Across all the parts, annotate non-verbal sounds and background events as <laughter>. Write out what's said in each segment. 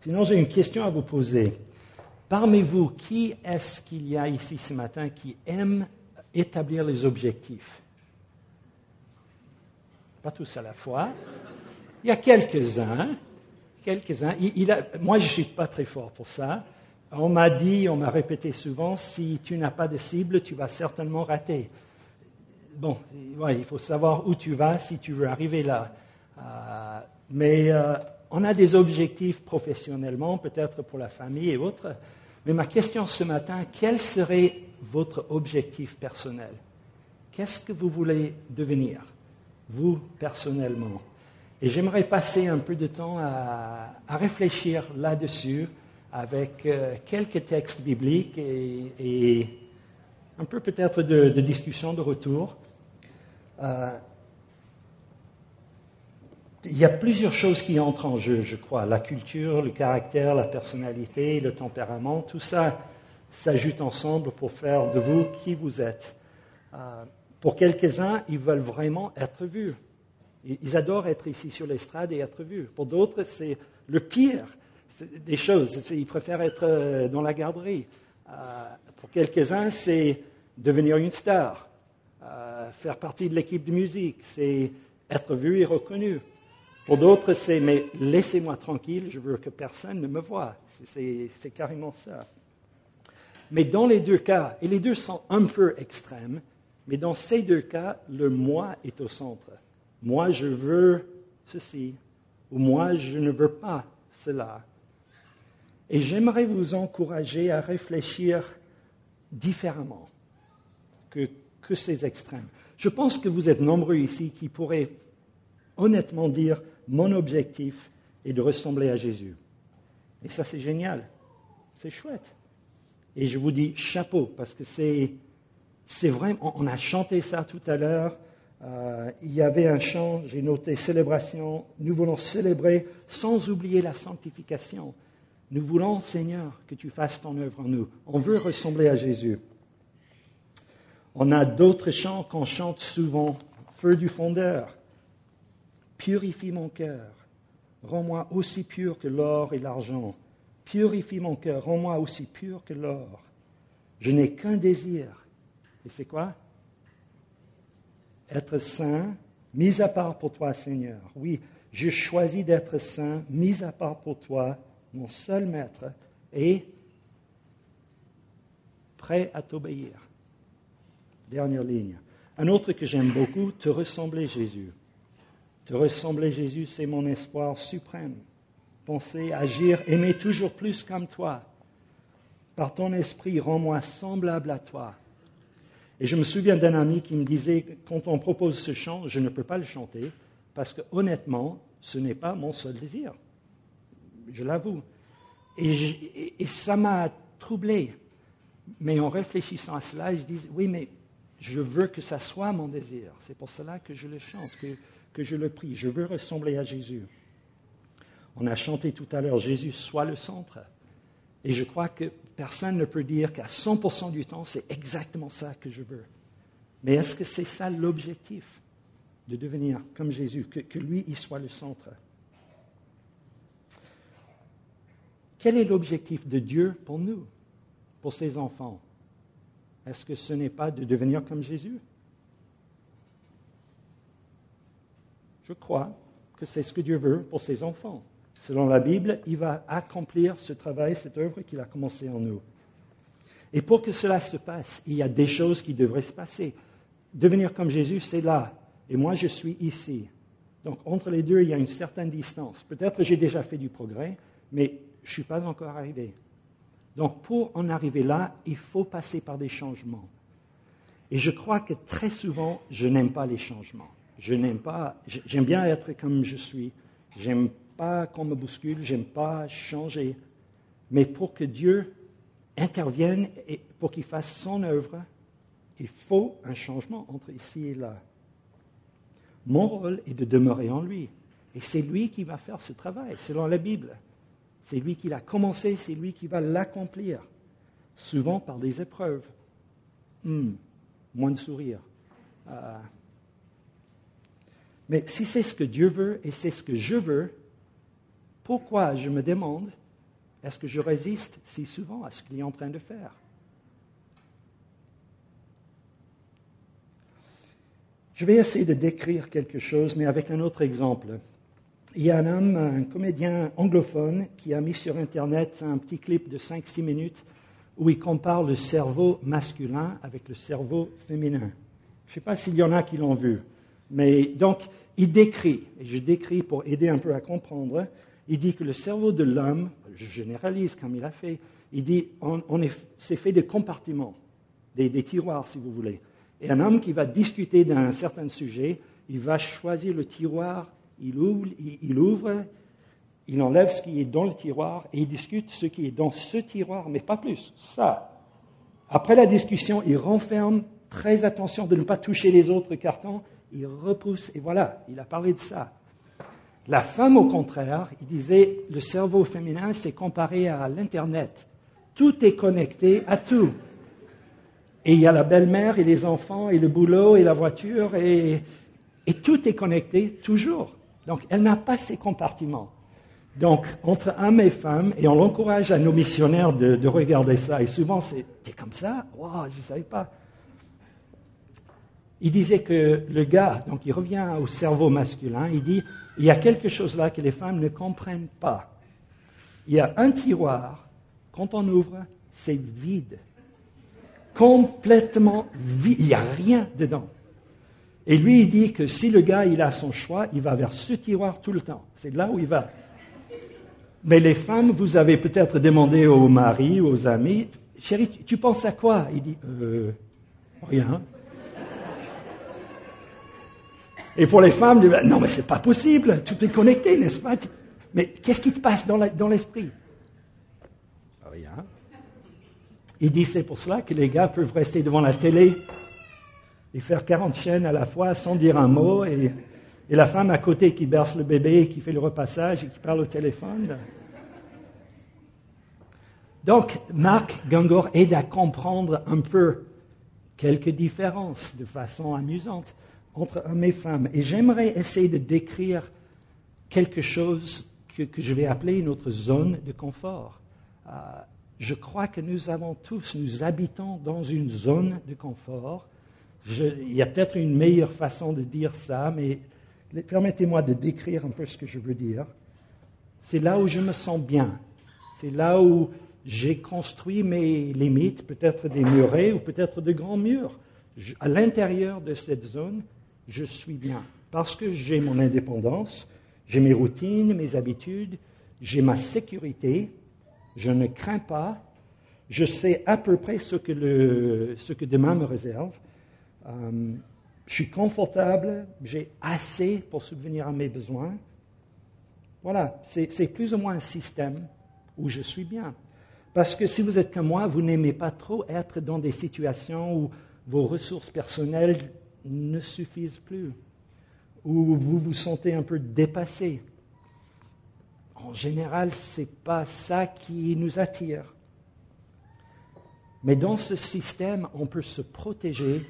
Sinon, j'ai une question à vous poser. Parmi vous, qui est-ce qu'il y a ici ce matin qui aime établir les objectifs? Pas tous à la fois. Il y a quelques-uns. Quelques-uns. moi, je ne suis pas très fort pour ça. On m'a dit, on m'a répété souvent, si tu n'as pas de cible, tu vas certainement rater. Bon, il faut savoir où tu vas si tu veux arriver là. Euh, mais euh, on a des objectifs professionnellement, peut-être pour la famille et autres. Mais ma question ce matin, quel serait votre objectif personnel? Qu'est-ce que vous voulez devenir, vous personnellement? Et j'aimerais passer un peu de temps à, réfléchir là-dessus avec euh, quelques textes bibliques et, un peu peut-être de, discussion de retour. Euh, il y a plusieurs choses qui entrent en jeu, je crois. La culture, le caractère, la personnalité, le tempérament, tout ça s'ajoute ensemble pour faire de vous qui vous êtes. Euh, pour quelques-uns, ils veulent vraiment être vus. Ils adorent être ici sur l'estrade et être vus. Pour d'autres, c'est le pire des choses. Ils préfèrent être euh, dans la garderie. Euh, pour quelques-uns, c'est devenir une star, faire partie de l'équipe de musique, c'est être vu et reconnu. Pour d'autres, c'est mais laissez-moi tranquille, je veux que personne ne me voie. C'est carrément ça. Mais dans les deux cas, et les deux sont un peu extrêmes, mais dans ces deux cas, le moi est au centre. Moi, je veux ceci, ou moi, je ne veux pas cela. Et j'aimerais vous encourager à réfléchir différemment que, que ces extrêmes. Je pense que vous êtes nombreux ici qui pourraient honnêtement dire mon objectif est de ressembler à Jésus. Et ça, c'est génial. C'est chouette. Et je vous dis chapeau, parce que c'est, c'est vrai, on, a chanté ça tout à l'heure. Euh, il y avait un chant, j'ai noté célébration. Nous voulons célébrer sans oublier la sanctification. Nous voulons, Seigneur, que tu fasses ton œuvre en nous. On veut ressembler à Jésus. On a d'autres chants qu'on chante souvent. Feu du fondeur, Purifie mon cœur, rends-moi aussi pur que l'or et l'argent. Purifie mon cœur, rends-moi aussi pur que l'or. Je n'ai qu'un désir. Et c'est quoi? Être saint, mis à part pour toi, Seigneur. Oui, je choisis d'être saint, mis à part pour toi, mon seul maître, et prêt à t'obéir. Dernière ligne. Un autre que j'aime beaucoup, te ressembler, Jésus. Te ressembler, Jésus, c'est mon espoir suprême. Penser, agir, aimer toujours plus comme toi. Par ton esprit, rends-moi semblable à toi. Et je me souviens d'un ami qui me disait, quand on propose ce chant, je ne peux pas le chanter, parce que honnêtement, ce n'est pas mon seul désir. Je l'avoue. Et, ça m'a troublé. Mais en réfléchissant à cela, je dis, oui, mais je veux que ça soit mon désir. C'est pour cela que je le chante, que je le prie. Je veux ressembler à Jésus. On a chanté tout à l'heure, Jésus soit le centre. Et je crois que personne ne peut dire qu'à 100% du temps, c'est exactement ça que je veux. Mais est-ce que c'est ça l'objectif de devenir comme Jésus, que, lui, il soit le centre? Quel est l'objectif de Dieu pour nous, pour ses enfants? Est-ce que ce n'est pas de devenir comme Jésus? Je crois que c'est ce que Dieu veut pour ses enfants. Selon la Bible, il va accomplir ce travail, cette œuvre qu'il a commencé en nous. Et pour que cela se passe, il y a des choses qui devraient se passer. Devenir comme Jésus, c'est là. Et moi, je suis ici. Donc, entre les deux, il y a une certaine distance. Peut-être que j'ai déjà fait du progrès, mais je ne suis pas encore arrivé. Donc, pour en arriver là, il faut passer par des changements. Et je crois que très souvent, je n'aime pas les changements. Je n'aime pas, j'aime bien être comme je suis. J'aime pas qu'on me bouscule, j'aime pas changer. Mais pour que Dieu intervienne et pour qu'il fasse son œuvre, il faut un changement entre ici et là. Mon rôle est de demeurer en lui. Et c'est lui qui va faire ce travail, selon la Bible. C'est lui qui l'a commencé, c'est lui qui va l'accomplir. Souvent par des épreuves. Hmm, moins de sourire. Euh, mais si c'est ce que Dieu veut et c'est ce que je veux, Pourquoi, je me demande, est-ce que je résiste si souvent à ce qu'il est en train de faire? Je vais essayer de décrire quelque chose, mais avec un autre exemple. Il y a un homme, un comédien anglophone, qui a mis sur Internet un petit clip de 5-6 minutes où il compare le cerveau masculin avec le cerveau féminin. Je ne sais pas s'il y en a qui l'ont vu. Mais donc, il décrit, et je décris pour aider un peu à comprendre, il dit que le cerveau de l'homme, je généralise comme il a fait, il dit on, c'est fait de compartiments, des, tiroirs si vous voulez. Et un homme qui va discuter d'un certain sujet, il va choisir le tiroir, il ouvre, il ouvre, il enlève ce qui est dans le tiroir et il discute ce qui est dans ce tiroir, mais pas plus. Ça. Après la discussion, il renferme, très attention de ne pas toucher les autres cartons, il repousse, et voilà, il a parlé de ça. La femme, au contraire, il disait, le cerveau féminin, c'est comparé à l'Internet. Tout est connecté à tout. Et il y a la belle-mère et les enfants et le boulot et la voiture et, tout est connecté toujours. Donc elle n'a pas ces compartiments. Donc entre hommes et femmes, et on l'encourage à nos missionnaires de, regarder ça, et souvent c'est t'es comme ça, wow, je ne savais pas. Il disait que le gars, donc il revient au cerveau masculin, il dit il y a quelque chose là que les femmes ne comprennent pas. Il y a un tiroir, quand on ouvre, c'est vide complètement vide. Il n'y a rien dedans. Et lui, il dit que si le gars, il a son choix, il va vers ce tiroir tout le temps. C'est là où il va. Mais les femmes, vous avez peut-être demandé aux maris, aux amis, chérie, tu penses à quoi? Il dit, euh, rien. Et pour les femmes, non, mais c'est pas possible, tout est connecté, n'est-ce pas? Mais qu'est-ce qui te passe dans l'esprit? Rien. Il dit c'est pour cela que les gars peuvent rester devant la télé et faire 40 chaînes à la fois sans dire un mot et, la femme à côté qui berce le bébé, qui fait le repassage et qui parle au téléphone. Donc, Marc Gangor aide à comprendre un peu quelques différences de façon amusante entre hommes et femmes. Et j'aimerais essayer de décrire quelque chose que, je vais appeler notre zone de confort. Euh, je crois que nous avons tous, nous habitons dans une zone de confort. il y a peut-être une meilleure façon de dire ça, mais permettez-moi de décrire un peu ce que je veux dire. C'est là où je me sens bien. C'est là où j'ai construit mes limites, peut-être des murets ou peut-être de grands murs. à l'intérieur de cette zone, je suis bien. Parce que j'ai mon indépendance, j'ai mes routines, mes habitudes, j'ai ma sécurité, je ne crains pas. Je sais à peu près ce que, le, ce que demain me réserve. Euh, je suis confortable, j'ai assez pour subvenir à mes besoins. Voilà, c'est plus ou moins un système où je suis bien. Parce que si vous êtes comme moi, vous n'aimez pas trop être dans des situations où vos ressources personnelles ne suffisent plus, où vous vous sentez un peu dépassé, en général, ce n'est pas ça qui nous attire. Mais dans ce système, on peut se protéger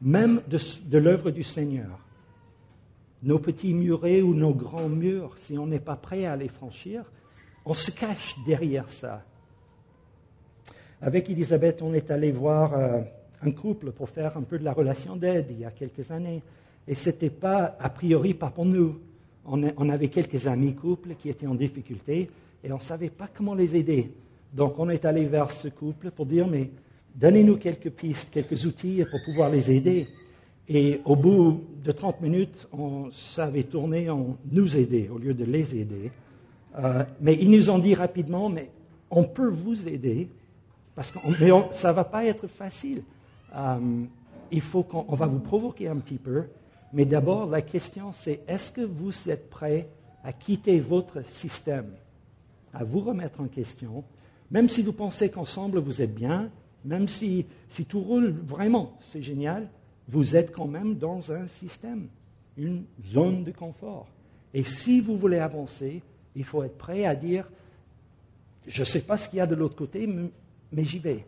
même de, l'œuvre du Seigneur. Nos petits murets ou nos grands murs, si on n'est pas prêt à les franchir, on se cache derrière ça. Avec Elisabeth, on est allé voir euh, un couple pour faire un peu de la relation d'aide il y a quelques années. Et ce n'était pas, a priori, pas pour nous on, avait quelques amis couples qui étaient en difficulté et on ne savait pas comment les aider. Donc on est allé vers ce couple pour dire, mais donnez-nous quelques pistes, quelques outils pour pouvoir les aider. Et au bout de 30 minutes, on savait tourner en nous aider au lieu de les aider. Euh, mais ils nous ont dit rapidement, mais on peut vous aider, parce que ça ne va pas être facile. Euh, il faut qu'on va vous provoquer un petit peu, mais d'abord, la question, c'est est-ce que vous êtes prêt à quitter votre système, à vous remettre en question, même si vous pensez qu'ensemble vous êtes bien, même si, si tout roule vraiment, c'est génial, vous êtes quand même dans un système, une zone de confort. Et si vous voulez avancer, il faut être prêt à dire, je ne sais pas ce qu'il y a de l'autre côté, mais j'y vais.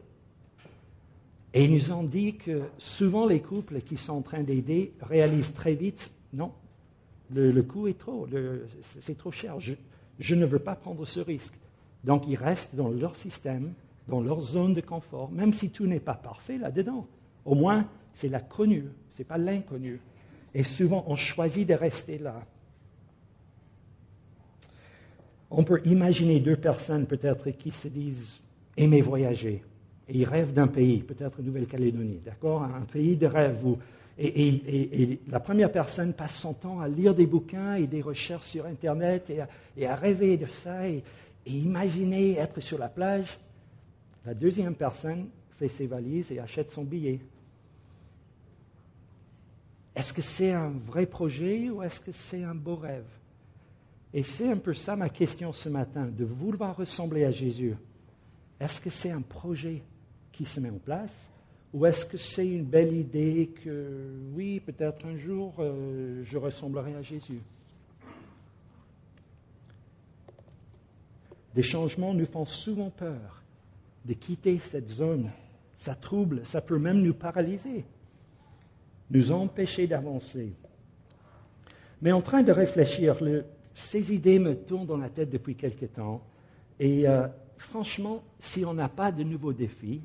Et ils nous ont dit que souvent les couples qui sont en train d'aider réalisent très vite, non, le, coût est trop, c'est trop cher, je Je ne veux pas prendre ce risque. Donc ils restent dans leur système, dans leur zone de confort, même si tout n'est pas parfait là-dedans. Au moins, c'est la connue, ce n'est pas l'inconnu. Et souvent, on choisit de rester là. On peut imaginer deux personnes peut-être qui se disent aimer voyager. Et ils rêvent d'un pays, peut-être Nouvelle-Calédonie, d'accord Un pays de rêve où et, la première personne passe son temps à lire des bouquins et des recherches sur Internet et à, rêver de ça et, imaginer être sur la plage. La deuxième personne fait ses valises et achète son billet. Est-ce que c'est un vrai projet ou est-ce que c'est un beau rêve? Et c'est un peu ça ma question ce matin, de vouloir ressembler à Jésus. Est-ce que c'est un projet? Qui se met en place ou est-ce que c'est une belle idée que, oui, peut-être un jour, euh, je ressemblerai à Jésus? Des changements nous font souvent peur de quitter cette zone. Ça trouble, ça peut même nous paralyser, nous empêcher d'avancer. Mais en train de réfléchir, ces idées me tournent dans la tête depuis quelque temps. Et euh, franchement, si on n'a pas de nouveaux défis,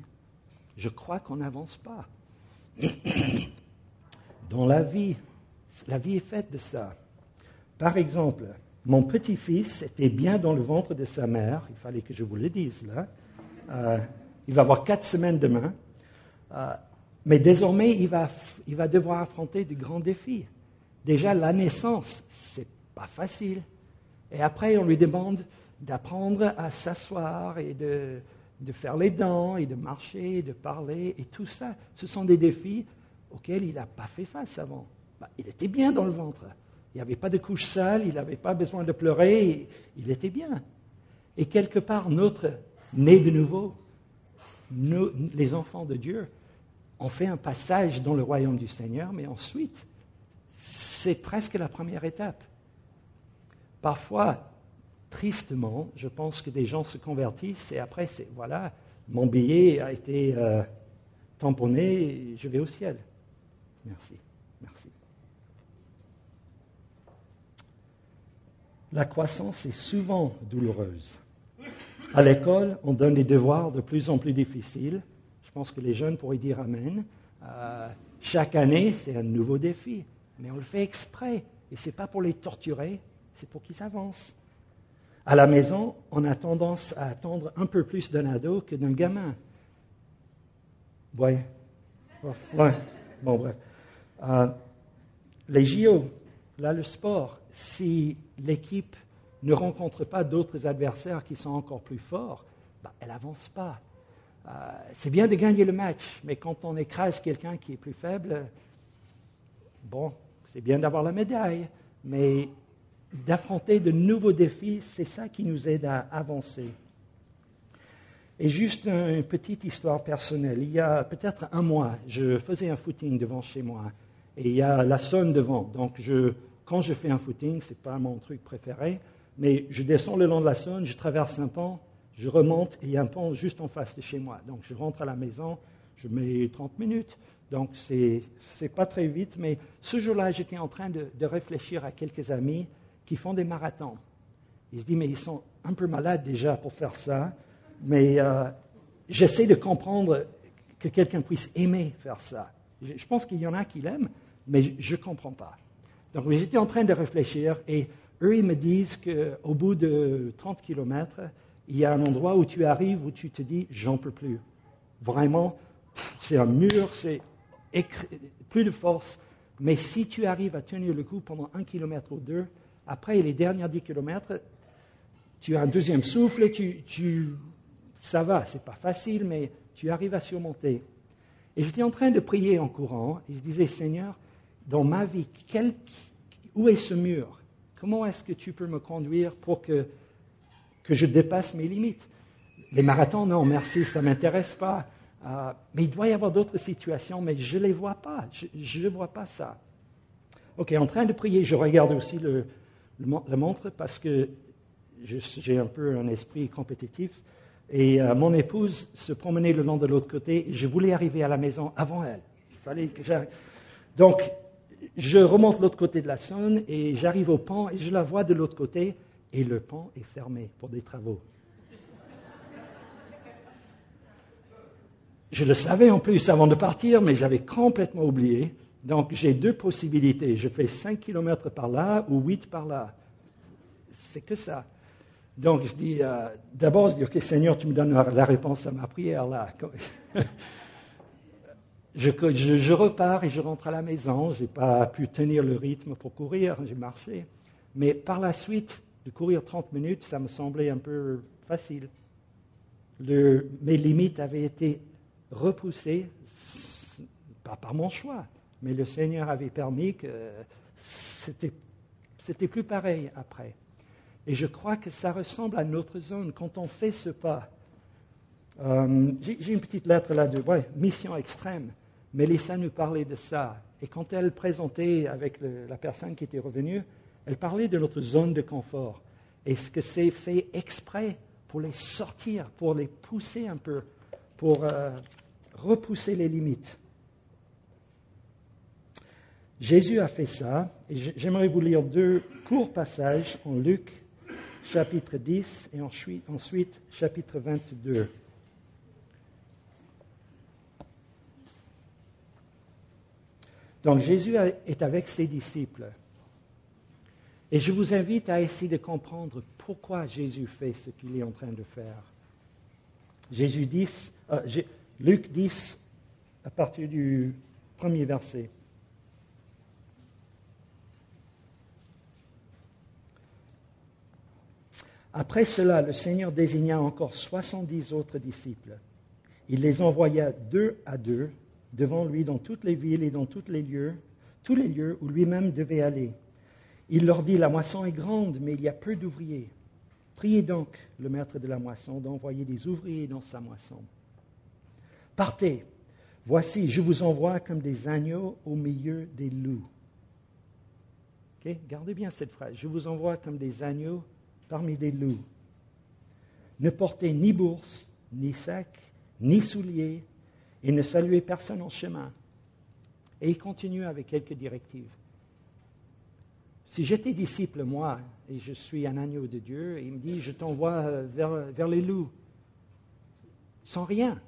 je crois qu'on n'avance pas. <coughs> Dans la vie, la vie est faite de ça. Par exemple, mon petit-fils était bien dans le ventre de sa mère, il fallait que je vous le dise là. Euh, il va avoir quatre semaines demain, euh, mais désormais il va, il va devoir affronter de grands défis. Déjà, la naissance, c'est pas facile. Et après, on lui demande d'apprendre à s'asseoir et de, de faire les dents et de marcher, de parler, et tout ça, ce sont des défis auxquels il n'a pas fait face avant. Bah, il était bien dans le ventre. Il n'y avait pas de couche sale, il n'avait pas besoin de pleurer, il était bien. Et quelque part, notre né de nouveau, les enfants de Dieu, ont fait un passage dans le royaume du Seigneur, mais ensuite, c'est presque la première étape. Parfois, tristement, je pense que des gens se convertissent et après, c'est voilà, mon billet a été euh, tamponné, je vais au ciel. Merci, merci. La croissance est souvent douloureuse. À l'école, on donne des devoirs de plus en plus difficiles. Je pense que les jeunes pourraient dire Amen. Euh, chaque année, c'est un nouveau défi, mais on le fait exprès. Et ce n'est pas pour les torturer, c'est pour qu'ils avancent. À la maison, on a tendance à attendre un peu plus d'un ado que d'un gamin. Ouais. ouais. Bon, bref. Euh, les JO, là, le sport, si l'équipe ne rencontre pas d'autres adversaires qui sont encore plus forts, bah, elle n'avance pas. Euh, c'est bien de gagner le match, mais quand on écrase quelqu'un qui est plus faible, bon, c'est bien d'avoir la médaille, mais d'affronter de nouveaux défis, c'est ça qui nous aide à avancer. Et juste une petite histoire personnelle. Il y a peut-être un mois, je faisais un footing devant chez moi et il y a la Saône devant. Donc, quand je fais un footing, ce n'est pas mon truc préféré, mais je descends le long de la Saône, je traverse un pont, je remonte et il y a un pont juste en face de chez moi. Donc, je rentre à la maison, je mets 30 minutes. Donc, ce n'est pas très vite, mais ce jour-là, j'étais en train de réfléchir à quelques amis qui font des marathons. Il se dit, mais ils sont un peu malades déjà pour faire ça, mais euh, j'essaie de comprendre que quelqu'un puisse aimer faire ça. Je pense qu'il y en a qui l'aiment, mais je ne comprends pas. Donc j'étais en train de réfléchir et eux, ils me disent qu'au bout de 30 kilomètres, il y a un endroit où tu arrives où tu te dis, j'en peux plus. Vraiment, c'est un mur, c'est plus de force. Mais si tu arrives à tenir le coup pendant un kilomètre ou deux, après les derniers 10 kilomètres, tu as un deuxième souffle, tu, tu, ça va, c'est pas facile, mais tu arrives à surmonter. Et j'étais en train de prier en courant, et je disais, Seigneur, dans ma vie, où est ce mur? Comment est-ce que tu peux me conduire pour que, que je dépasse mes limites? Les marathons, non, merci, ça ne m'intéresse pas. Euh, mais il doit y avoir d'autres situations, mais je ne les vois pas. Je ne vois pas ça. OK, en train de prier, je regarde aussi le, la montre parce que j'ai un peu un esprit compétitif. Et euh, mon épouse se promenait le long de l'autre côté et je voulais arriver à la maison avant elle. Il fallait que. Donc, je remonte l'autre côté de la Saône et j'arrive au pont et je la vois de l'autre côté et le pont est fermé pour des travaux. Je le savais en plus avant de partir, mais j'avais complètement oublié. Donc j'ai deux possibilités. Je fais 5 km par là ou 8 par là. C'est que ça. Donc je dis, euh, d'abord, je dis, OK Seigneur, tu me donnes la réponse à ma prière là. <laughs> je, repars et je rentre à la maison. Je n'ai pas pu tenir le rythme pour courir, j'ai marché. Mais par la suite, de courir 30 minutes, ça me semblait un peu facile. Le, mes limites avaient été repoussées, pas par mon choix, mais le Seigneur avait permis que c'était, c'était plus pareil après. Et je crois que ça ressemble à notre zone quand on fait ce pas. Euh, j'ai, une petite lettre là de mission extrême. Mélissa nous parlait de ça. Et quand elle présentait avec la personne qui était revenue, elle parlait de notre zone de confort. Et ce que c'est fait exprès pour les sortir, pour les pousser un peu, pour euh, repousser les limites? Jésus a fait ça, et j'aimerais vous lire deux courts passages en Luc chapitre 10 et ensuite, chapitre 22. Donc Jésus est avec ses disciples. Et je vous invite à essayer de comprendre pourquoi Jésus fait ce qu'il est en train de faire. Jésus 10, euh, Luc 10, à partir du premier verset. Après cela, le Seigneur désigna encore soixante-dix autres disciples. Il les envoya deux à deux devant lui dans toutes les villes et dans tous les lieux, tous les lieux où lui-même devait aller. Il leur dit, la moisson est grande, mais il y a peu d'ouvriers. Priez donc le maître de la moisson d'envoyer des ouvriers dans sa moisson. Partez, voici, je vous envoie comme des agneaux au milieu des loups. Gardez bien cette phrase, je vous envoie comme des agneaux parmi des loups. Ne portez ni bourse, ni sac, ni souliers, et ne saluez personne en chemin. Et il continue avec quelques directives. Si j'étais disciple, moi, et je suis un agneau de Dieu, il me dit, je t'envoie euh, vers, vers, les loups, sans rien.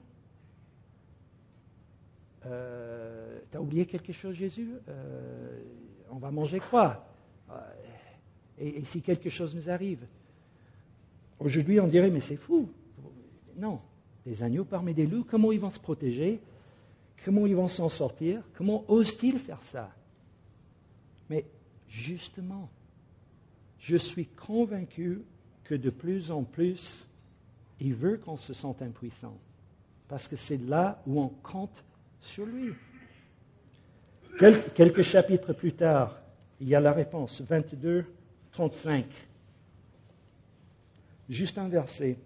Euh, T'as oublié quelque chose, Jésus? Euh, On va manger quoi? Euh, et, si quelque chose nous arrive Aujourd'hui, on dirait, mais c'est fou. Non, des agneaux parmi des loups, comment ils vont se protéger? Comment ils vont s'en sortir? Comment osent-ils faire ça? Mais justement, je suis convaincu que de plus en plus, il veut qu'on se sente impuissant. Parce que c'est là où on compte sur lui. quelques chapitres plus tard, il y a la réponse, 22, 35. Juste un verset.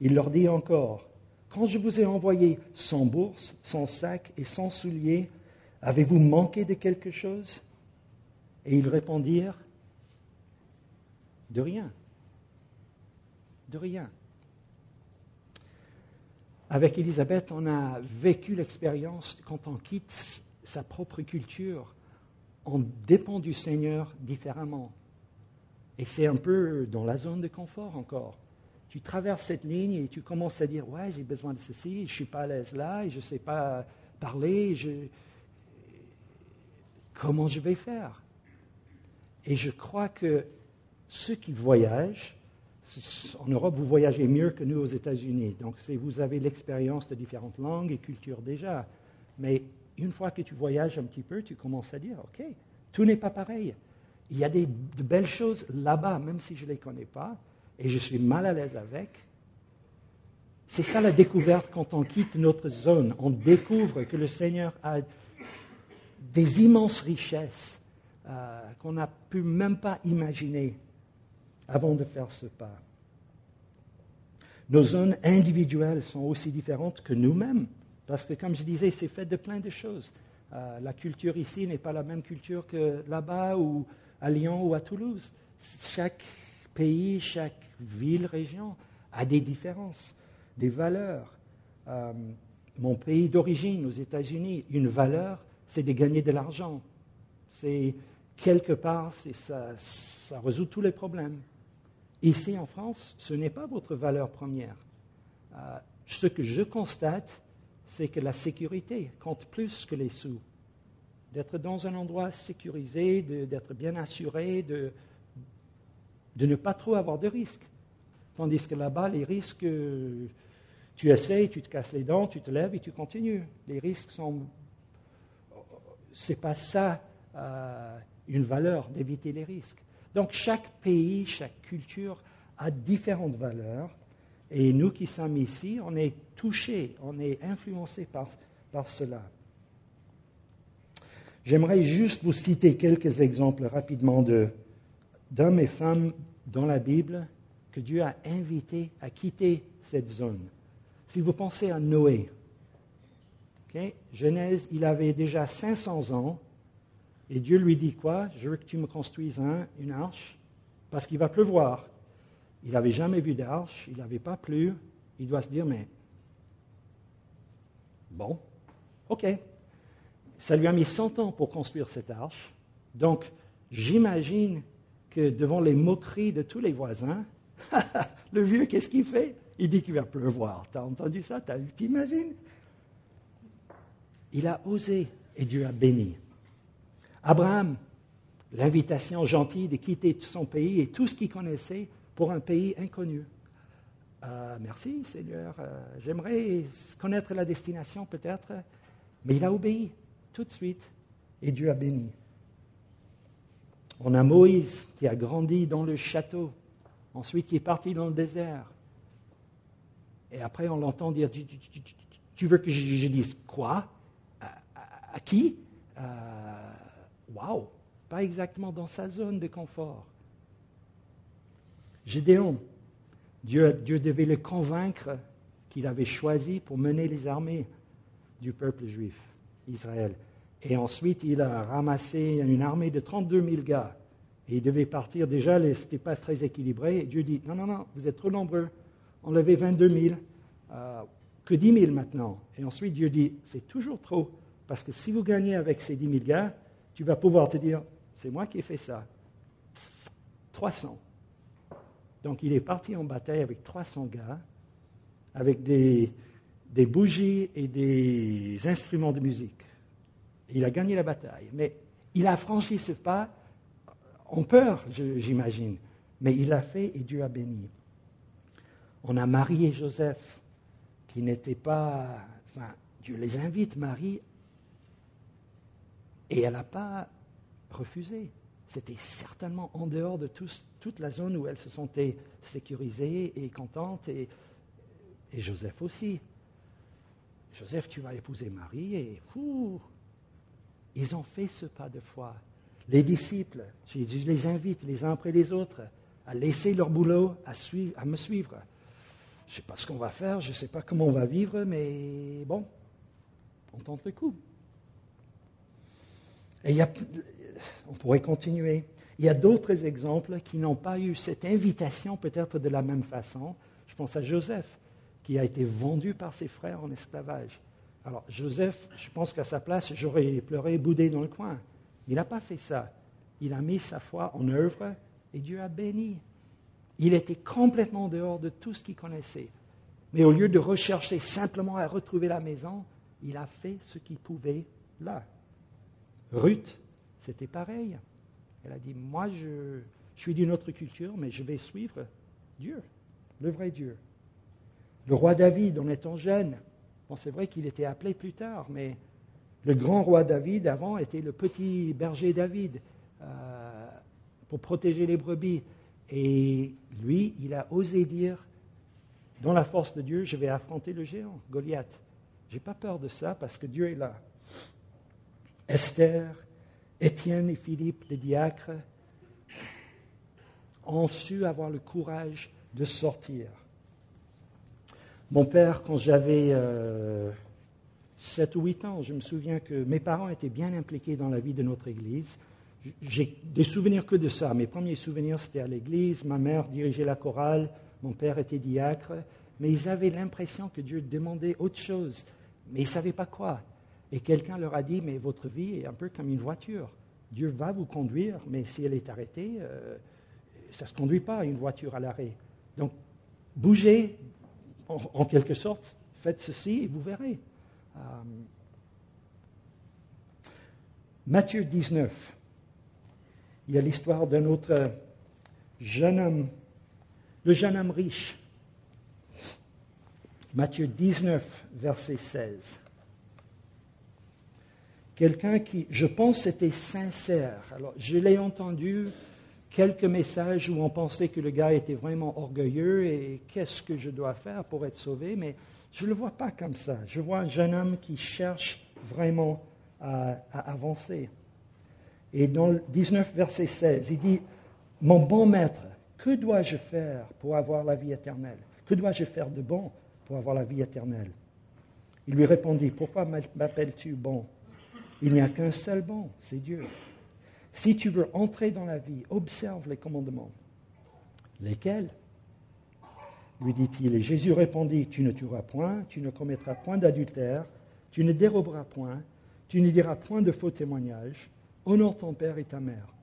Il leur dit encore, Quand je vous ai envoyé sans bourse, sans sac et sans souliers, avez-vous manqué de quelque chose? Et ils répondirent, De rien. De rien. Avec Élisabeth, on a vécu l'expérience quand on quitte sa propre culture, on dépend du Seigneur différemment. Et c'est un peu dans la zone de confort encore tu traverses cette ligne et tu commences à dire, ouais, j'ai besoin de ceci, je ne suis pas à l'aise là, je ne sais pas parler, comment je vais faire? Et je crois que ceux qui voyagent, en Europe, vous voyagez mieux que nous aux États-Unis. Donc, vous avez l'expérience de différentes langues et cultures déjà. Mais une fois que tu voyages un petit peu, tu commences à dire, OK, tout n'est pas pareil. Il y a des, de belles choses là-bas, même si je ne les connais pas et je suis mal à l'aise avec. C'est ça la découverte quand on quitte notre zone. On découvre que le Seigneur a des immenses richesses euh, qu'on n'a pu même pas imaginer avant de faire ce pas. Nos zones individuelles sont aussi différentes que nous-mêmes, parce que comme je disais, c'est fait de plein de choses. Euh, la culture ici n'est pas la même culture que là-bas ou à Lyon ou à Toulouse. Chaque pays, chaque ville, région a des différences, des valeurs. Euh, mon pays d'origine, aux États-Unis, une valeur, c'est de gagner de l'argent. C'est quelque part, ça, ça résout tous les problèmes. Ici en France, ce n'est pas votre valeur première. Euh, ce que je constate, c'est que la sécurité compte plus que les sous. D'être dans un endroit sécurisé, d'être bien assuré, de, ne pas trop avoir de risques. Tandis que là-bas, les risques, tu essayes, tu te casses les dents, tu te lèves et tu continues. Les risques sont. C'est pas ça euh, une valeur d'éviter les risques. Donc chaque pays, chaque culture a différentes valeurs. Et nous qui sommes ici, on est touchés, on est influencés par, par cela. J'aimerais juste vous citer quelques exemples rapidement d'hommes et femmes dans la Bible que Dieu a invités à quitter cette zone. Si vous pensez à Noé, Genèse, il avait déjà 500 ans, et Dieu lui dit quoi? Je veux que tu me construises une arche, parce qu'il va pleuvoir. Il n'avait jamais vu d'arche, il n'avait pas plu. Il doit se dire, mais bon, ok. Ça lui a mis 100 ans pour construire cette arche. Donc, j'imagine que devant les moqueries de tous les voisins, <laughs> le vieux, qu'est-ce qu'il fait? Il dit qu'il va pleuvoir. T'as entendu ça? T'imagines? Il a osé et Dieu a béni. Abraham, l'invitation gentille de quitter son pays et tout ce qu'il connaissait pour un pays inconnu. Euh, merci Seigneur, euh, j'aimerais connaître la destination peut-être, mais il a obéi tout de suite et Dieu a béni. On a Moïse qui a grandi dans le château, ensuite qui est parti dans le désert. Et après on l'entend dire, tu, veux que je, dise quoi? À, qui? Euh, Waouh, pas exactement dans sa zone de confort. Gédéon, Dieu, Dieu devait le convaincre qu'il avait choisi pour mener les armées du peuple juif, Israël. Et ensuite, il a ramassé une armée de 32 000 gars. Et il devait partir. Déjà, ce n'était pas très équilibré. Et Dieu dit Non, non, non, vous êtes trop nombreux. Enlevez 22 000. Euh, que 10 000 maintenant. Et ensuite, Dieu dit C'est toujours trop. Parce que si vous gagnez avec ces 10 000 gars, tu vas pouvoir te dire C'est moi qui ai fait ça. 300. Donc il est parti en bataille avec 300 gars, avec des, bougies et des instruments de musique. Il a gagné la bataille. Mais il a franchi ce pas en peur, j'imagine. Mais il l'a fait et Dieu a béni. On a marié Joseph, qui n'était pas. Enfin, Dieu les invite, Marie, et elle n'a pas refusé. C'était certainement en dehors de toute la zone où elle se sentait sécurisée et contente, et, Joseph aussi. Joseph, tu vas épouser Marie, et ils ont fait ce pas de foi. Les disciples, je, les invite les uns après les autres à laisser leur boulot, à, à me suivre. Je ne sais pas ce qu'on va faire, je ne sais pas comment on va vivre, mais bon, on tente le coup. On pourrait continuer. Il y a d'autres exemples qui n'ont pas eu cette invitation peut-être de la même façon. Je pense à Joseph, qui a été vendu par ses frères en esclavage. Alors Joseph, je pense qu'à sa place, j'aurais pleuré, boudé dans le coin. Il n'a pas fait ça. Il a mis sa foi en œuvre et Dieu a béni. Il était complètement dehors de tout ce qu'il connaissait. Mais au lieu de rechercher simplement à retrouver la maison, il a fait ce qu'il pouvait là. Ruth, c'était pareil. Elle a dit, moi je, suis d'une autre culture, mais je vais suivre Dieu, le vrai Dieu. Le roi David, en étant jeune, bon, c'est vrai qu'il était appelé plus tard, mais le grand roi David avant était le petit berger David euh, pour protéger les brebis. Et lui, il a osé dire, dans la force de Dieu, je vais affronter le géant, Goliath. Je n'ai pas peur de ça parce que Dieu est là. Esther, Étienne et Philippe, les diacres, ont su avoir le courage de sortir. Mon père, quand j'avais euh, 7 ou 8 ans, je me souviens que mes parents étaient bien impliqués dans la vie de notre Église. J'ai des souvenirs que de ça. Mes premiers souvenirs, c'était à l'Église. Ma mère dirigeait la chorale, mon père était diacre. Mais ils avaient l'impression que Dieu demandait autre chose. Mais ils ne savaient pas quoi. Et quelqu'un leur a dit, mais votre vie est un peu comme une voiture. Dieu va vous conduire, mais si elle est arrêtée, euh, ça ne se conduit pas, une voiture à l'arrêt. Donc, bougez, en, quelque sorte, faites ceci et vous verrez. Euh, Matthieu 19, il y a l'histoire d'un autre jeune homme, le jeune homme riche. Matthieu 19, verset 16. Quelqu'un qui, je pense, était sincère. Alors, je l'ai entendu quelques messages où on pensait que le gars était vraiment orgueilleux et qu'est-ce que je dois faire pour être sauvé, mais je ne le vois pas comme ça. Je vois un jeune homme qui cherche vraiment à, avancer. Et dans le 19, verset 16, il dit, Mon bon maître, que dois-je faire pour avoir la vie éternelle? Que dois-je faire de bon pour avoir la vie éternelle Il lui répondit, Pourquoi m'appelles-tu bon? Il n'y a qu'un seul bon, c'est Dieu. Si tu veux entrer dans la vie, observe les commandements. Lesquels? Lui dit-il. Et Jésus répondit, Tu ne tueras point, tu ne commettras point d'adultère, tu ne déroberas point, tu ne diras point de faux témoignages, honore ton père et ta mère.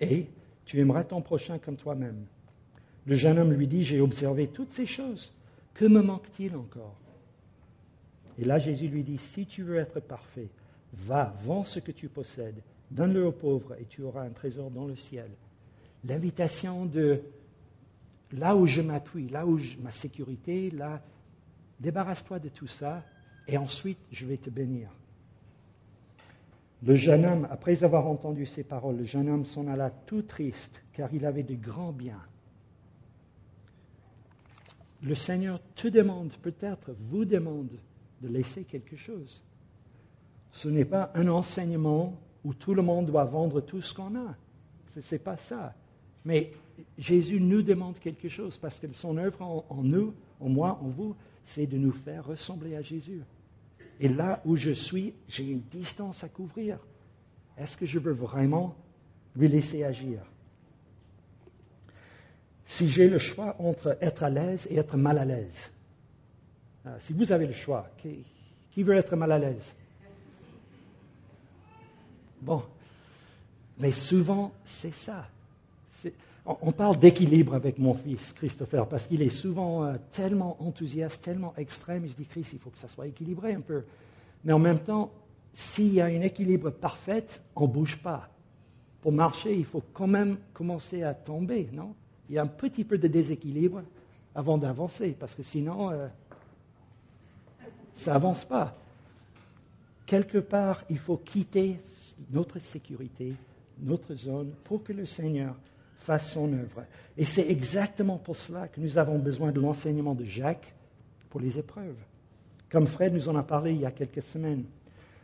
Et tu aimeras ton prochain comme toi-même. Le jeune homme lui dit, J'ai observé toutes ces choses. Que me manque-t-il encore? Et là Jésus lui dit, Si tu veux être parfait, va, vends ce que tu possèdes Donne-le aux pauvres et tu auras un trésor dans le ciel. L'invitation de là où je m'appuie, là où ma sécurité, là, débarrasse-toi de tout ça et ensuite je vais te bénir. Le jeune homme, après avoir entendu ces paroles, le jeune homme s'en alla tout triste car il avait de grands biens. Le Seigneur te demande, peut-être vous demande, de laisser quelque chose. Ce n'est pas un enseignement où tout le monde doit vendre tout ce qu'on a. Ce n'est pas ça. Mais Jésus nous demande quelque chose parce que son œuvre en, nous, en moi, en vous, c'est de nous faire ressembler à Jésus. Et là où je suis, j'ai une distance à couvrir. Est-ce que je veux vraiment lui laisser agir? Si j'ai le choix entre être à l'aise et être mal à l'aise, euh, si vous avez le choix, qui veut être mal à l'aise? Bon, mais souvent, c'est ça. On parle d'équilibre avec mon fils, Christopher, parce qu'il est souvent euh, tellement enthousiaste, tellement extrême. Je dis, Chris, il faut que ça soit équilibré un peu. Mais en même temps, s'il y a un équilibre parfait, on ne bouge pas. Pour marcher, il faut quand même commencer à tomber, non? Il y a un petit peu de déséquilibre avant d'avancer, parce que sinon, euh, ça n'avance pas. Quelque part, il faut quitter notre sécurité, notre zone, pour que le Seigneur fasse son œuvre. Et c'est exactement pour cela que nous avons besoin de l'enseignement de Jacques pour les épreuves. Comme Fred nous en a parlé il y a quelques semaines.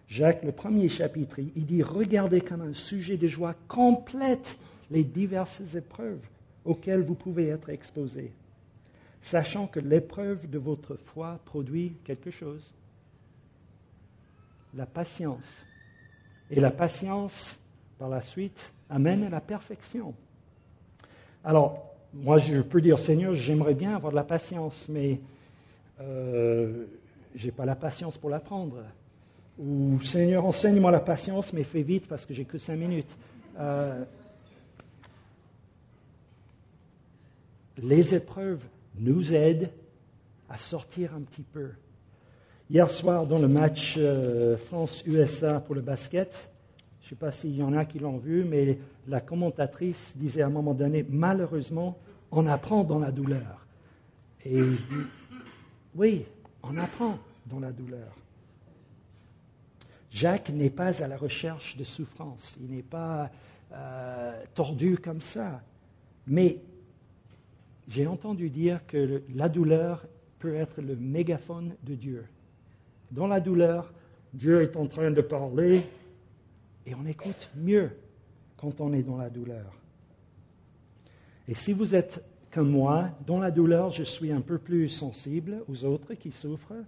Jacques, le premier chapitre, il dit Regardez comme un sujet de joie complète les diverses épreuves auxquelles vous pouvez être exposés, sachant que l'épreuve de votre foi produit quelque chose la patience. Et la patience, par la suite, amène à la perfection. Alors, moi, je peux dire, Seigneur, j'aimerais bien avoir de la patience, mais euh, je n'ai pas la patience pour l'apprendre. Ou, Seigneur, enseigne-moi la patience, mais fais vite parce que j'ai que cinq minutes. Euh, les épreuves nous aident à sortir un petit peu Hier soir, dans le match euh, France-USA pour le basket, je ne sais pas s'il y en a qui l'ont vu, mais la commentatrice disait à un moment donné, malheureusement, on apprend dans la douleur. Et je dis, oui, on apprend dans la douleur. Jacques n'est pas à la recherche de souffrance, il n'est pas euh, tordu comme ça. Mais j'ai entendu dire que la douleur peut être le mégaphone de Dieu. Dans la douleur, Dieu est en train de parler et on écoute mieux quand on est dans la douleur. Et si vous êtes comme moi, dans la douleur, je suis un peu plus sensible aux autres qui souffrent.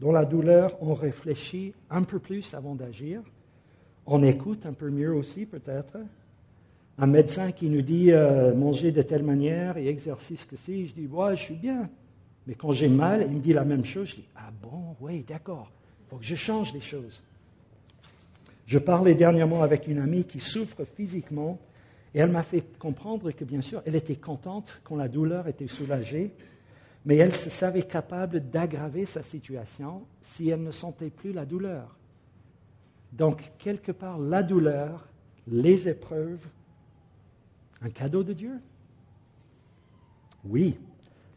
Dans la douleur, on réfléchit un peu plus avant d'agir. On écoute un peu mieux aussi, peut-être. Un médecin qui nous dit euh, manger de telle manière et exercice que si, je dis, ouais, je suis bien. Mais quand j'ai mal, il me dit la même chose. Je dis, ah bon, oui, d'accord, il faut que je change les choses. Je parlais dernièrement avec une amie qui souffre physiquement et elle m'a fait comprendre que bien sûr, elle était contente quand la douleur était soulagée, mais elle se savait capable d'aggraver sa situation si elle ne sentait plus la douleur. Donc, quelque part, la douleur, les épreuves, un cadeau de Dieu Oui,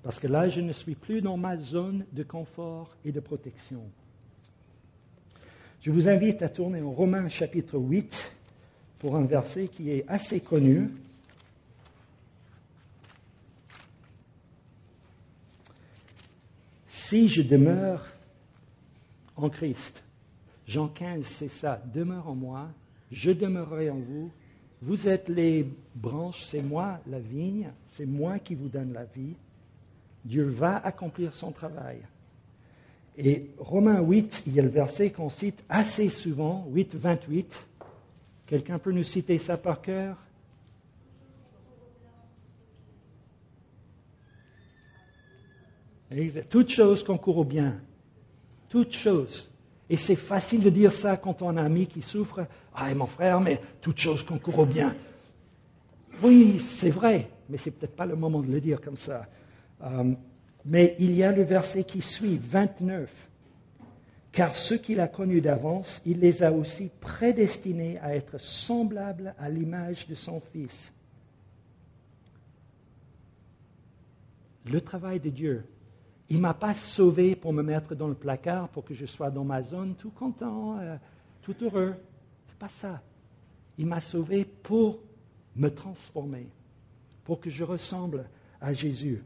parce que là, je ne suis plus dans ma zone de confort et de protection. Je vous invite à tourner en Romains chapitre 8 pour un verset qui est assez connu. Si je demeure en Christ, Jean 15, c'est ça, demeure en moi, je demeurerai en vous, vous êtes les branches, c'est moi la vigne, c'est moi qui vous donne la vie. Dieu va accomplir son travail. Et Romains 8, il y a le verset qu'on cite assez souvent, 8, 28. Quelqu'un peut nous citer ça par cœur? Toute chose concourt au bien. Toute chose. Et c'est facile de dire ça quand on a un ami qui souffre. Ah, mon frère, mais toute chose concourt au bien. Oui, c'est vrai, mais c'est peut-être pas le moment de le dire comme ça. Euh, mais il y a le verset qui suit, 29. Car ceux qu'il a connus d'avance, il les a aussi prédestinés à être semblables à l'image de son Fils. Le travail de Dieu. Il ne m'a pas sauvé pour me mettre dans le placard, pour que je sois dans ma zone tout content, euh, tout heureux. Ce n'est pas ça. Il m'a sauvé pour me transformer, pour que je ressemble à Jésus.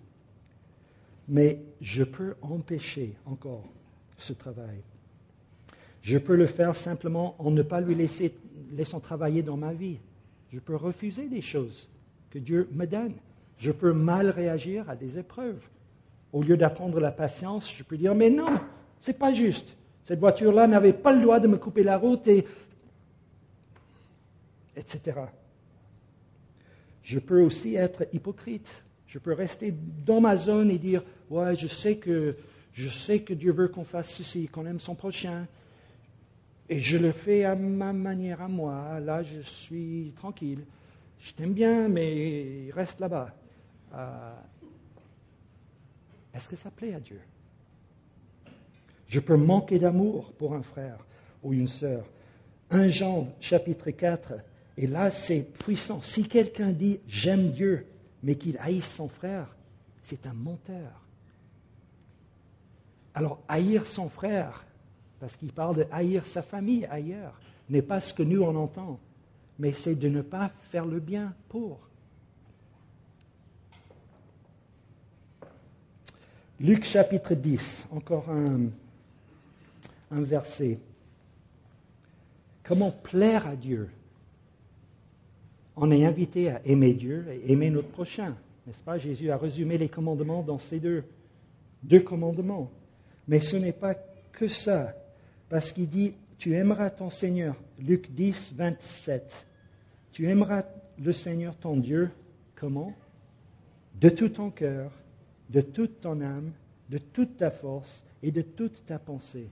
Mais je peux empêcher encore ce travail. Je peux le faire simplement en ne pas lui laisser laissant travailler dans ma vie. Je peux refuser des choses que Dieu me donne. Je peux mal réagir à des épreuves. Au lieu d'apprendre la patience, je peux dire mais non, c'est pas juste. Cette voiture-là n'avait pas le droit de me couper la route et etc. Je peux aussi être hypocrite. Je peux rester dans ma zone et dire ouais, je sais que Dieu veut qu'on fasse ceci, qu'on aime son prochain, et je le fais à ma manière, à moi. Là, je suis tranquille. Je t'aime bien, mais reste là-bas. Euh, est-ce que ça plaît à Dieu? Je peux manquer d'amour pour un frère ou une sœur. 1 Jean chapitre 4, et là c'est puissant. Si quelqu'un dit j'aime Dieu, mais qu'il haïsse son frère, c'est un menteur. Alors haïr son frère, parce qu'il parle de haïr sa famille ailleurs, n'est pas ce que nous en entendons, mais c'est de ne pas faire le bien pour. Luc chapitre 10, encore un, un verset. Comment plaire à Dieu? On est invité à aimer Dieu et aimer notre prochain, n'est-ce pas? Jésus a résumé les commandements dans ces deux, deux commandements. Mais ce n'est pas que ça parce qu'il dit, tu aimeras ton Seigneur. Luc 10, 27. Tu aimeras le Seigneur ton Dieu, comment? De tout ton cœur, de toute ton âme, de toute ta force et de toute ta pensée.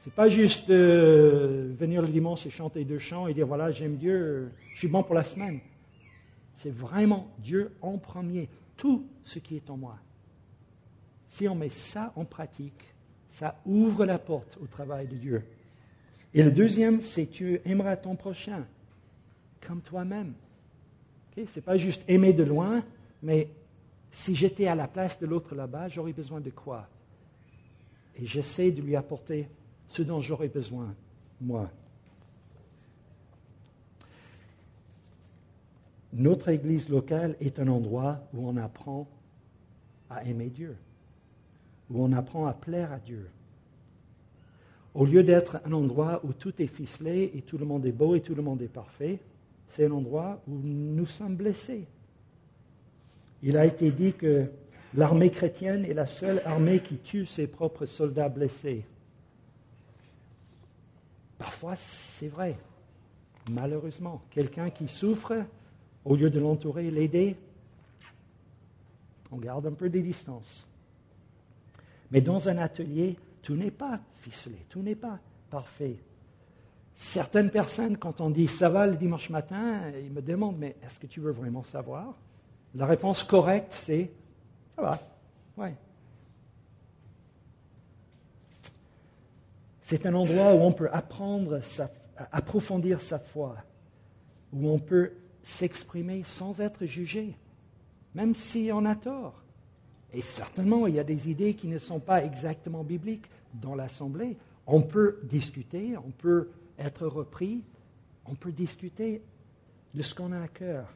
Ce n'est pas juste euh, venir le dimanche et chanter deux chants et dire voilà, j'aime Dieu, je suis bon pour la semaine. C'est vraiment Dieu en premier, tout ce qui est en moi. Si on met ça en pratique, ça ouvre la porte au travail de Dieu. Et le deuxième, c'est tu aimeras ton prochain comme toi-même. Ce n'est pas juste aimer de loin, mais si j'étais à la place de l'autre là-bas, j'aurais besoin de quoi? Et j'essaie de lui apporter ce dont j'aurais besoin, moi. Notre église locale est un endroit où on apprend à aimer Dieu où on apprend à plaire à Dieu. Au lieu d'être un endroit où tout est ficelé et tout le monde est beau et tout le monde est parfait, c'est un endroit où nous sommes blessés. Il a été dit que l'armée chrétienne est la seule armée qui tue ses propres soldats blessés. Parfois, c'est vrai. Malheureusement, quelqu'un qui souffre, au lieu de l'entourer l'aider, on garde un peu des distances. Mais dans un atelier, tout n'est pas ficelé, tout n'est pas parfait. Certaines personnes, quand on dit ça va le dimanche matin, ils me demandent mais est-ce que tu veux vraiment savoir? La réponse correcte, c'est ça va, ouais. C'est un endroit où on peut apprendre, approfondir sa foi, où on peut s'exprimer sans être jugé, même si on a tort. Et certainement, il y a des idées qui ne sont pas exactement bibliques dans l'Assemblée. On peut discuter, on peut être repris, on peut discuter de ce qu'on a à cœur.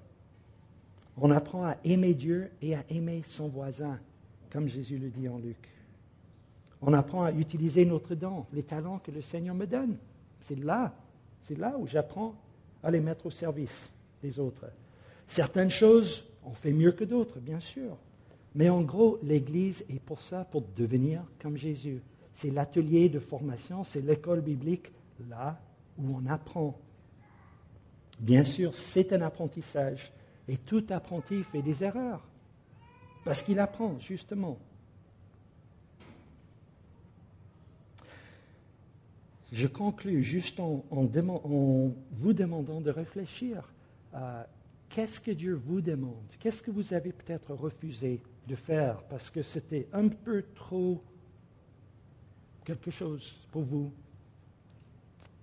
On apprend à aimer Dieu et à aimer son voisin, comme Jésus le dit en Luc. On apprend à utiliser notre don, les talents que le Seigneur me donne. C'est là, c'est là où j'apprends à les mettre au service des autres. Certaines choses, on fait mieux que d'autres, bien sûr. Mais en gros, l'Église est pour ça, pour devenir comme Jésus. C'est l'atelier de formation, c'est l'école biblique, là où on apprend. Bien sûr, c'est un apprentissage. Et tout apprenti fait des erreurs. Parce qu'il apprend, justement. Je conclus juste en, vous demandant de réfléchir à qu'est-ce que Dieu vous demande, qu'est-ce que vous avez peut-être refusé de faire parce que c'était un peu trop quelque chose pour vous?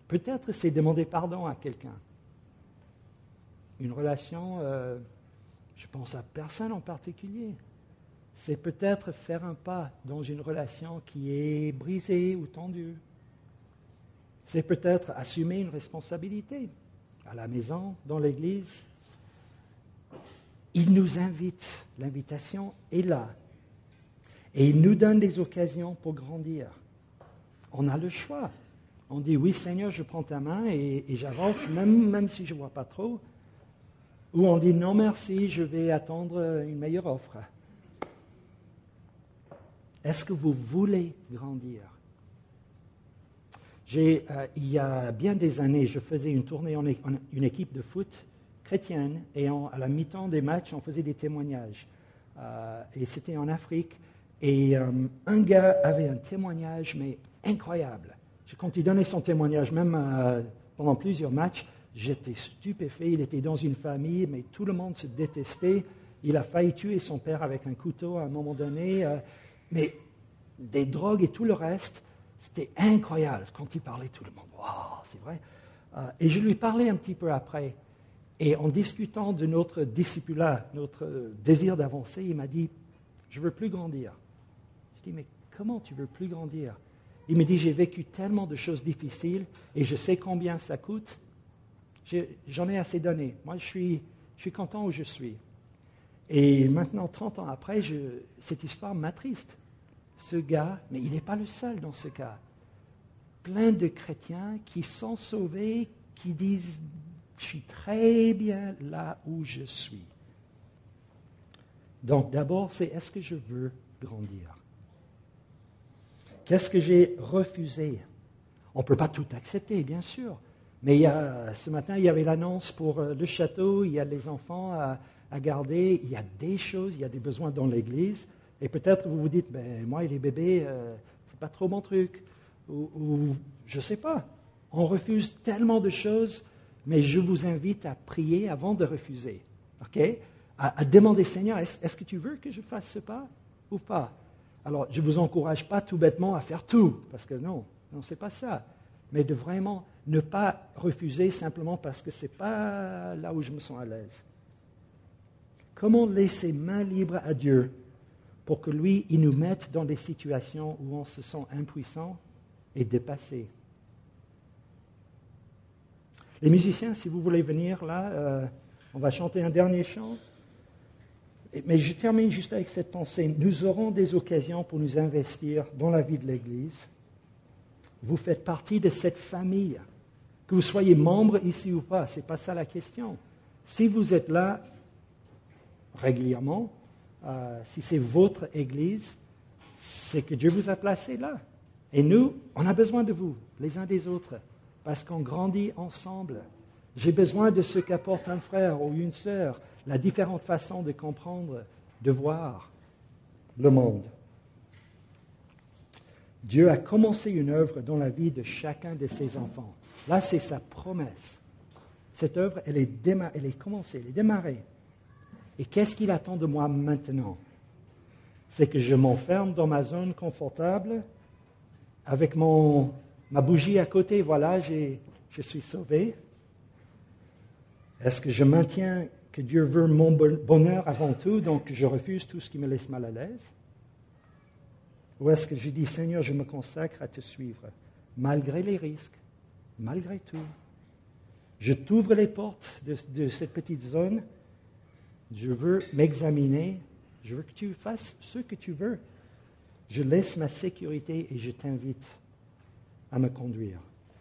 Peut-être c'est demander pardon à quelqu'un. Une relation, euh, je pense à personne en particulier. C'est peut-être faire un pas dans une relation qui est brisée ou tendue. C'est peut-être assumer une responsabilité à la maison, dans l'église. Il nous invite, l'invitation est là. Et il nous donne des occasions pour grandir. On a le choix. On dit oui Seigneur, je prends ta main et, j'avance, même, même si je ne vois pas trop. Ou on dit non merci, je vais attendre une meilleure offre. Est-ce que vous voulez grandir? Euh, Il y a bien des années, je faisais une tournée en, une équipe de foot chrétienne et à la mi-temps des matchs, on faisait des témoignages. Euh, et c'était en Afrique. Et euh, un gars avait un témoignage, mais incroyable. Quand il donnait son témoignage, même pendant plusieurs matchs, j'étais stupéfait. Il était dans une famille, mais tout le monde se détestait. Il a failli tuer son père avec un couteau à un moment donné. Mais des drogues et tout le reste, c'était incroyable. Quand il parlait, tout le monde, waouh, c'est vrai. Euh, et je lui parlais un petit peu après. Et en discutant de notre discipulat, notre désir d'avancer, il m'a dit, je veux plus grandir. Je dis, mais comment tu veux plus grandir? Il me dit, j'ai vécu tellement de choses difficiles et je sais combien ça coûte. J'en ai, assez donné. Moi, je suis, je suis content où je suis. Et maintenant, 30 ans après, cette histoire m'attriste. Ce gars, mais il n'est pas le seul dans ce cas. Plein de chrétiens qui sont sauvés, qui disent, je suis très bien là où je suis. Donc d'abord, c'est est-ce que je veux grandir? Qu'est-ce que j'ai refusé? On ne peut pas tout accepter, bien sûr. Mais ce matin, il y avait l'annonce pour euh, le château, il y a les enfants à, garder, il y a des choses, il y a des besoins dans l'Église. Et peut-être vous vous dites, ben, moi et les bébés, euh, ce n'est pas trop mon truc. Ou, je ne sais pas. On refuse tellement de choses, mais je vous invite à prier avant de refuser. OK? À, demander, Seigneur, est-ce que tu veux que je fasse ce pas ou pas? Alors, je ne vous encourage pas tout bêtement à faire tout, parce que non, non, c'est pas ça. Mais de vraiment ne pas refuser simplement parce que ce n'est pas là où je me sens à l'aise. Comment laisser main libre à Dieu pour que lui, il nous mette dans des situations où on se sent impuissant et dépassé Les musiciens, si vous voulez venir là, euh, on va chanter un dernier chant. Mais je termine juste avec cette pensée. Nous aurons des occasions pour nous investir dans la vie de l'Église. Vous faites partie de cette famille. Que vous soyez membre ici ou pas, ce n'est pas ça la question. Si vous êtes là régulièrement, euh, si c'est votre Église, c'est que Dieu vous a placé là. Et nous, on a besoin de vous, les uns des autres, parce qu'on grandit ensemble. J'ai besoin de ce qu'apporte un frère ou une sœur la différente façon de comprendre, de voir le monde. Dieu a commencé une œuvre dans la vie de chacun de ses enfants. Là, c'est sa promesse. Cette œuvre, elle est, elle est commencée, elle est démarrée. Et qu'est-ce qu'il attend de moi maintenant? C'est que je m'enferme dans ma zone confortable avec mon, ma bougie à côté. Voilà, je suis sauvé. Est-ce que je maintiens que Dieu veut mon bonheur avant tout, donc je refuse tout ce qui me laisse mal à l'aise? Ou est-ce que je dis, Seigneur, je me consacre à te suivre, malgré les risques, malgré tout? Je t'ouvre les portes de, cette petite zone, je veux m'examiner, je veux que tu fasses ce que tu veux. Je laisse ma sécurité et je t'invite à me conduire.